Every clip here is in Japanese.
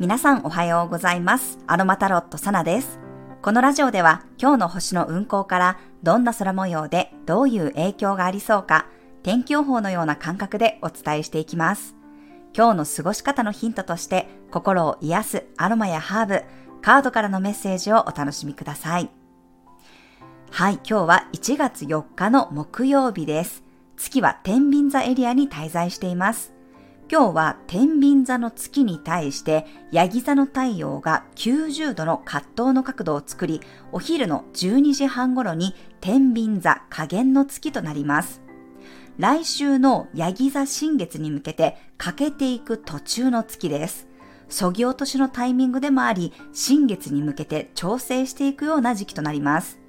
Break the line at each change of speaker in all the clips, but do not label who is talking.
皆さんおはようございます。アロマタロットサナです。このラジオでは今日の星の運行からどんな空模様でどういう影響がありそうか天気予報のような感覚でお伝えしていきます。今日の過ごし方のヒントとして心を癒すアロマやハーブ、カードからのメッセージをお楽しみください。はい、今日は1月4日の木曜日です。月は天秤座エリアに滞在しています。今日は天秤座の月に対してヤギ座の太陽が90度の葛藤の角度を作り、お昼の12時半頃に天秤座加減の月となります。来週のヤギ座新月に向けて欠けていく途中の月です。そぎ落としのタイミングでもあり、新月に向けて調整していくような時期となります。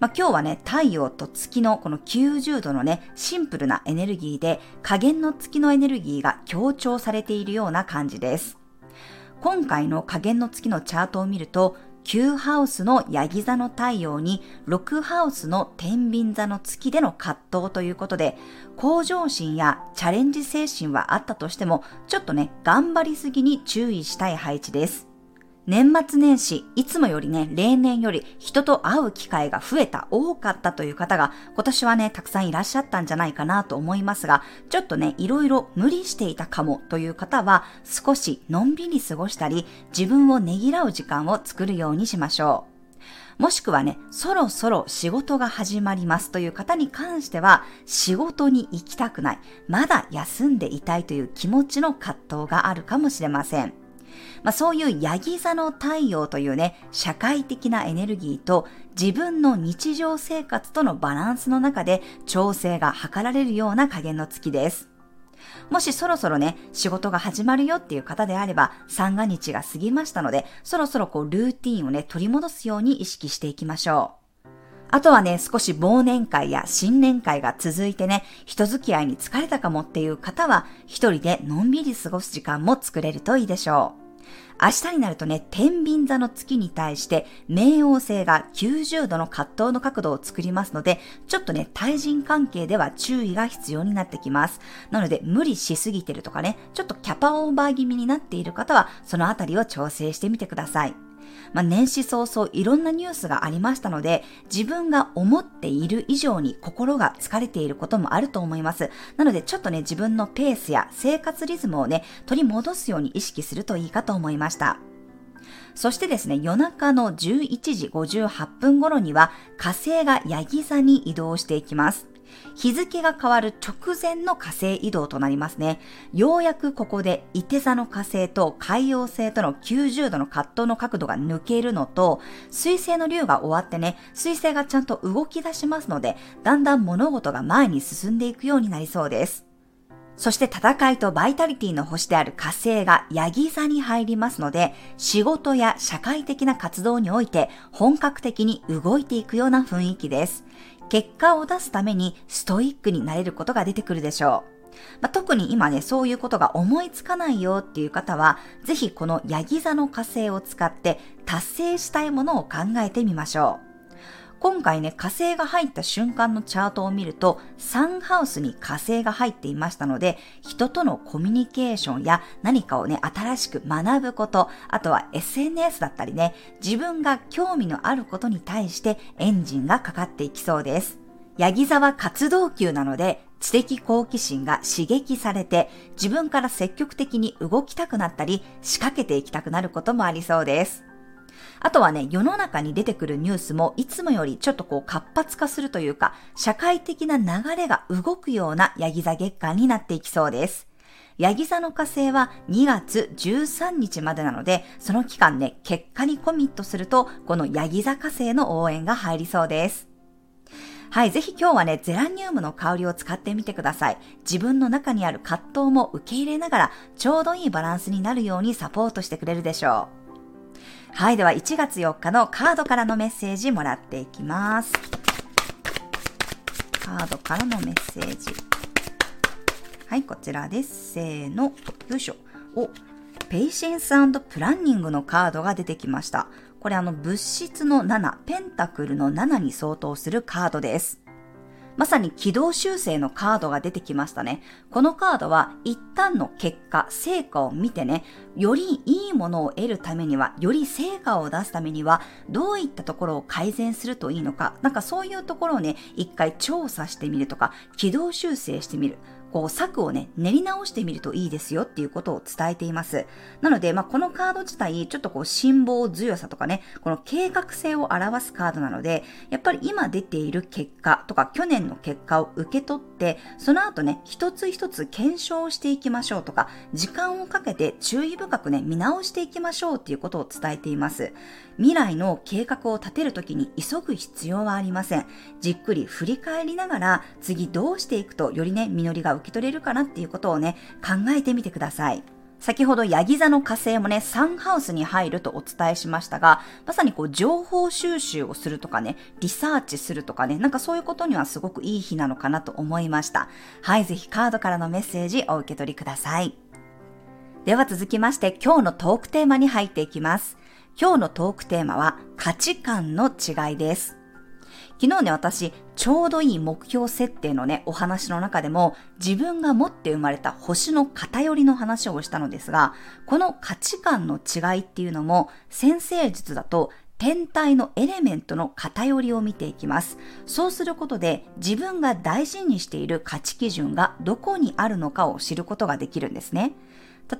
まあ、今日はね、太陽と月のこの90度のね、シンプルなエネルギーで、加減の月のエネルギーが強調されているような感じです。今回の加減の月のチャートを見ると、9ハウスのヤギ座の太陽に6ハウスの天秤座の月での葛藤ということで、向上心やチャレンジ精神はあったとしても、ちょっとね、頑張りすぎに注意したい配置です。年末年始、いつもよりね、例年より人と会う機会が増えた、多かったという方が、今年はね、たくさんいらっしゃったんじゃないかなと思いますが、ちょっとね、いろいろ無理していたかもという方は、少しのんびり過ごしたり、自分をねぎらう時間を作るようにしましょう。もしくはね、そろそろ仕事が始まりますという方に関しては、仕事に行きたくない、まだ休んでいたいという気持ちの葛藤があるかもしれません。まあ、そういうヤギ座の太陽というね、社会的なエネルギーと自分の日常生活とのバランスの中で調整が図られるような加減の月です。もしそろそろね、仕事が始まるよっていう方であれば、三が日が過ぎましたので、そろそろこうルーティンをね、取り戻すように意識していきましょう。あとはね、少し忘年会や新年会が続いてね、人付き合いに疲れたかもっていう方は、一人でのんびり過ごす時間も作れるといいでしょう。明日になるとね、天秤座の月に対して冥王星が90度の葛藤の角度を作りますので、ちょっとね、対人関係では注意が必要になってきます。なので、無理しすぎてるとかね、ちょっとキャパオーバー気味になっている方は、そのあたりを調整してみてください。まあ、年始早々いろんなニュースがありましたので、自分が思っている以上に心が疲れていることもあると思います。なのでちょっとね、自分のペースや生活リズムをね、取り戻すように意識するといいかと思いました。そしてですね、夜中の11時58分頃には火星がヤギ座に移動していきます。日付が変わる直前の火星移動となりますね。ようやくここで、伊手座の火星と海洋星との90度の葛藤の角度が抜けるのと、水星の竜が終わってね、水星がちゃんと動き出しますので、だんだん物事が前に進んでいくようになりそうです。そして戦いとバイタリティの星である火星がヤギ座に入りますので、仕事や社会的な活動において本格的に動いていくような雰囲気です。結果を出すためにストイックになれることが出てくるでしょう。まあ、特に今ね、そういうことが思いつかないよっていう方は、ぜひこのヤギ座の火星を使って達成したいものを考えてみましょう。今回ね、火星が入った瞬間のチャートを見ると、サンハウスに火星が入っていましたので、人とのコミュニケーションや何かをね、新しく学ぶこと、あとは SNS だったりね、自分が興味のあることに対してエンジンがかかっていきそうです。ヤギ座は活動級なので、知的好奇心が刺激されて、自分から積極的に動きたくなったり、仕掛けていきたくなることもありそうです。あとはね、世の中に出てくるニュースもいつもよりちょっとこう活発化するというか、社会的な流れが動くようなヤギ座月間になっていきそうです。ヤギ座の火星は2月13日までなので、その期間ね、結果にコミットすると、このヤギ座火星の応援が入りそうです。はい、ぜひ今日はね、ゼラニウムの香りを使ってみてください。自分の中にある葛藤も受け入れながら、ちょうどいいバランスになるようにサポートしてくれるでしょう。はい、では1月4日のカードからのメッセージもらっていきます。カードからのメッセージ。はい、こちらです。せーの、よいしょ。お、ペイシェンスプランニングのカードが出てきました。これあの物質の7、ペンタクルの7に相当するカードです。まさに軌道修正のカードが出てきましたね。このカードは一旦の結果、成果を見てね、よりいいものを得るためには、より成果を出すためには、どういったところを改善するといいのか、なんかそういうところをね、一回調査してみるとか、軌道修正してみる。こう策をね、練り直してみるといいですよっていうことを伝えています。なので、まあ、このカード自体、ちょっとこう、辛抱強さとかね、この計画性を表すカードなので、やっぱり今出ている結果とか、去年の結果を受け取って、その後ね、一つ一つ検証していきましょうとか、時間をかけて注意深くね、見直していきましょうっていうことを伝えています。未来の計画を立てるときに急ぐ必要はありません。じっくり振り返りながら、次どうしていくとよりね、実りが受け取れるかなっていうことをね、考えてみてください。先ほどヤギ座の火星もね、サンハウスに入るとお伝えしましたが、まさにこう情報収集をするとかね、リサーチするとかね、なんかそういうことにはすごくいい日なのかなと思いました。はい、ぜひカードからのメッセージお受け取りください。では続きまして今日のトークテーマに入っていきます。今日のトークテーマは価値観の違いです。昨日ね、私、ちょうどいい目標設定のね、お話の中でも、自分が持って生まれた星の偏りの話をしたのですが、この価値観の違いっていうのも、先生術だと、天体のエレメントの偏りを見ていきます。そうすることで自分が大事にしている価値基準がどこにあるのかを知ることができるんですね。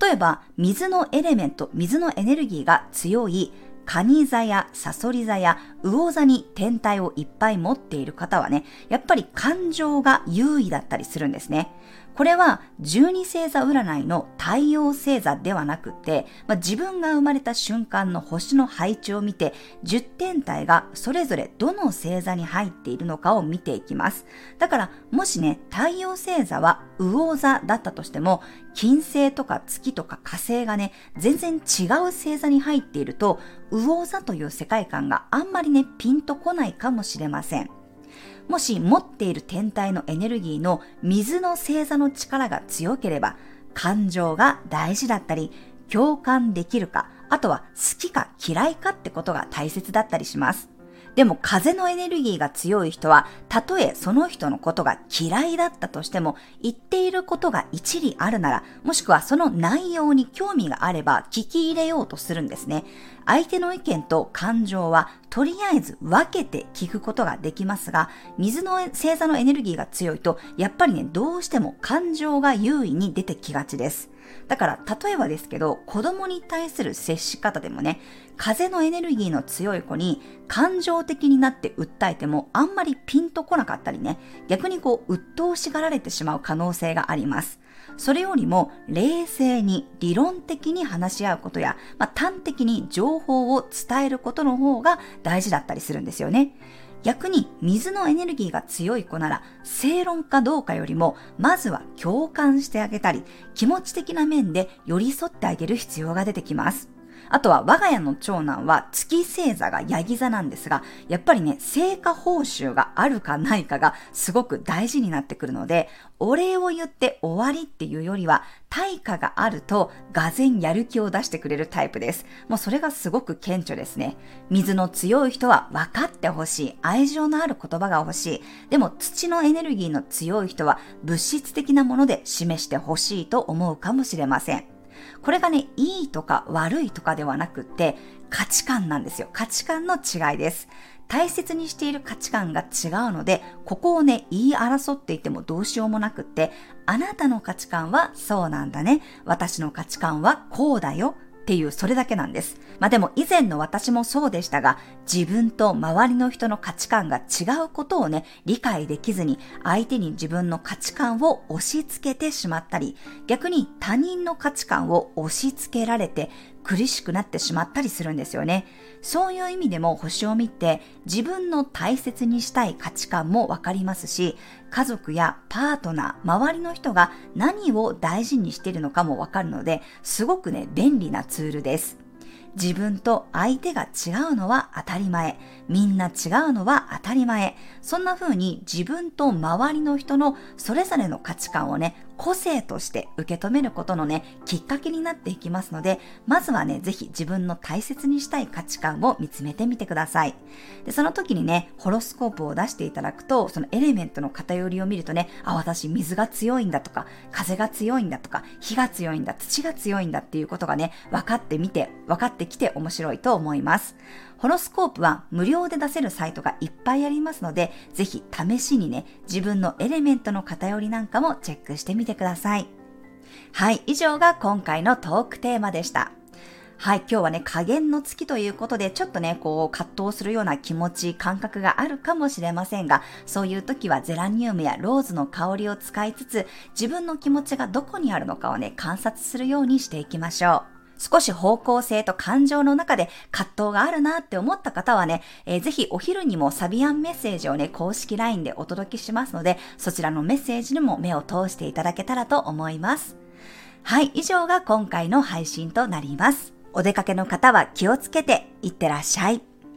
例えば、水のエレメント、水のエネルギーが強い蟹座やサソリ座や魚座に天体をいっぱい持っている方はね、やっぱり感情が優位だったりするんですね。これは12星座占いの太陽星座ではなくて、まあ、自分が生まれた瞬間の星の配置を見て、10天体がそれぞれどの星座に入っているのかを見ていきます。だから、もしね、太陽星座は魚座だったとしても、金星とか月とか火星がね、全然違う星座に入っていると、魚座という世界観があんまりね、ピンとこないかもしれません。もし持っている天体のエネルギーの水の星座の力が強ければ、感情が大事だったり、共感できるか、あとは好きか嫌いかってことが大切だったりします。でも風のエネルギーが強い人は、たとえその人のことが嫌いだったとしても、言っていることが一理あるなら、もしくはその内容に興味があれば聞き入れようとするんですね。相手の意見と感情はとりあえず分けて聞くことができますが、水の星座のエネルギーが強いと、やっぱりね、どうしても感情が優位に出てきがちです。だから、例えばですけど、子供に対する接し方でもね、風のエネルギーの強い子に感情的になって訴えてもあんまりピンとこなかったりね、逆にこう、鬱陶しがられてしまう可能性があります。それよりも冷静に理論的に話し合うことや、まあ、端的に情報を伝えることの方が大事だったりするんですよね。逆に水のエネルギーが強い子なら正論かどうかよりもまずは共感してあげたり気持ち的な面で寄り添ってあげる必要が出てきます。あとは我が家の長男は月星座がヤギ座なんですが、やっぱりね、成果報酬があるかないかがすごく大事になってくるので、お礼を言って終わりっていうよりは、対価があると、がぜやる気を出してくれるタイプです。もうそれがすごく顕著ですね。水の強い人は分かってほしい。愛情のある言葉が欲しい。でも土のエネルギーの強い人は物質的なもので示してほしいと思うかもしれません。これがね、いいとか悪いとかではなくって、価値観なんですよ。価値観の違いです。大切にしている価値観が違うので、ここをね、言い争っていてもどうしようもなくって、あなたの価値観はそうなんだね。私の価値観はこうだよ。っていうそれだけなんです。まあでも以前の私もそうでしたが、自分と周りの人の価値観が違うことをね、理解できずに相手に自分の価値観を押し付けてしまったり、逆に他人の価値観を押し付けられて苦しくなってしまったりするんですよね。そういう意味でも星を見て自分の大切にしたい価値観もわかりますし、家族やパートナー、周りの人が何を大事にしているのかもわかるので、すごくね、便利なツールです。自分と相手が違うのは当たり前。みんな違うのは当たり前。そんな風に自分と周りの人のそれぞれの価値観をね、個性として受け止めることのね、きっかけになっていきますので、まずはね、ぜひ自分の大切にしたい価値観を見つめてみてください。で、その時にね、ホロスコープを出していただくと、そのエレメントの偏りを見るとね、あ、私水が強いんだとか、風が強いんだとか、火が強いんだ、土が強いんだっていうことがね、分かってみて、分かってきて面白いと思います。ホロスコープは無料で出せるサイトがいっぱいありますので、ぜひ試しにね、自分のエレメントの偏りなんかもチェックしてみてください。はい、以上が今回のトークテーマでした。はい、今日はね、加減の月ということで、ちょっとね、こう、葛藤するような気持ち、感覚があるかもしれませんが、そういう時はゼラニウムやローズの香りを使いつつ、自分の気持ちがどこにあるのかをね、観察するようにしていきましょう。少し方向性と感情の中で葛藤があるなって思った方はね、えー、ぜひお昼にもサビアンメッセージをね、公式 LINE でお届けしますので、そちらのメッセージにも目を通していただけたらと思います。はい、以上が今回の配信となります。お出かけの方は気をつけていってらっしゃい。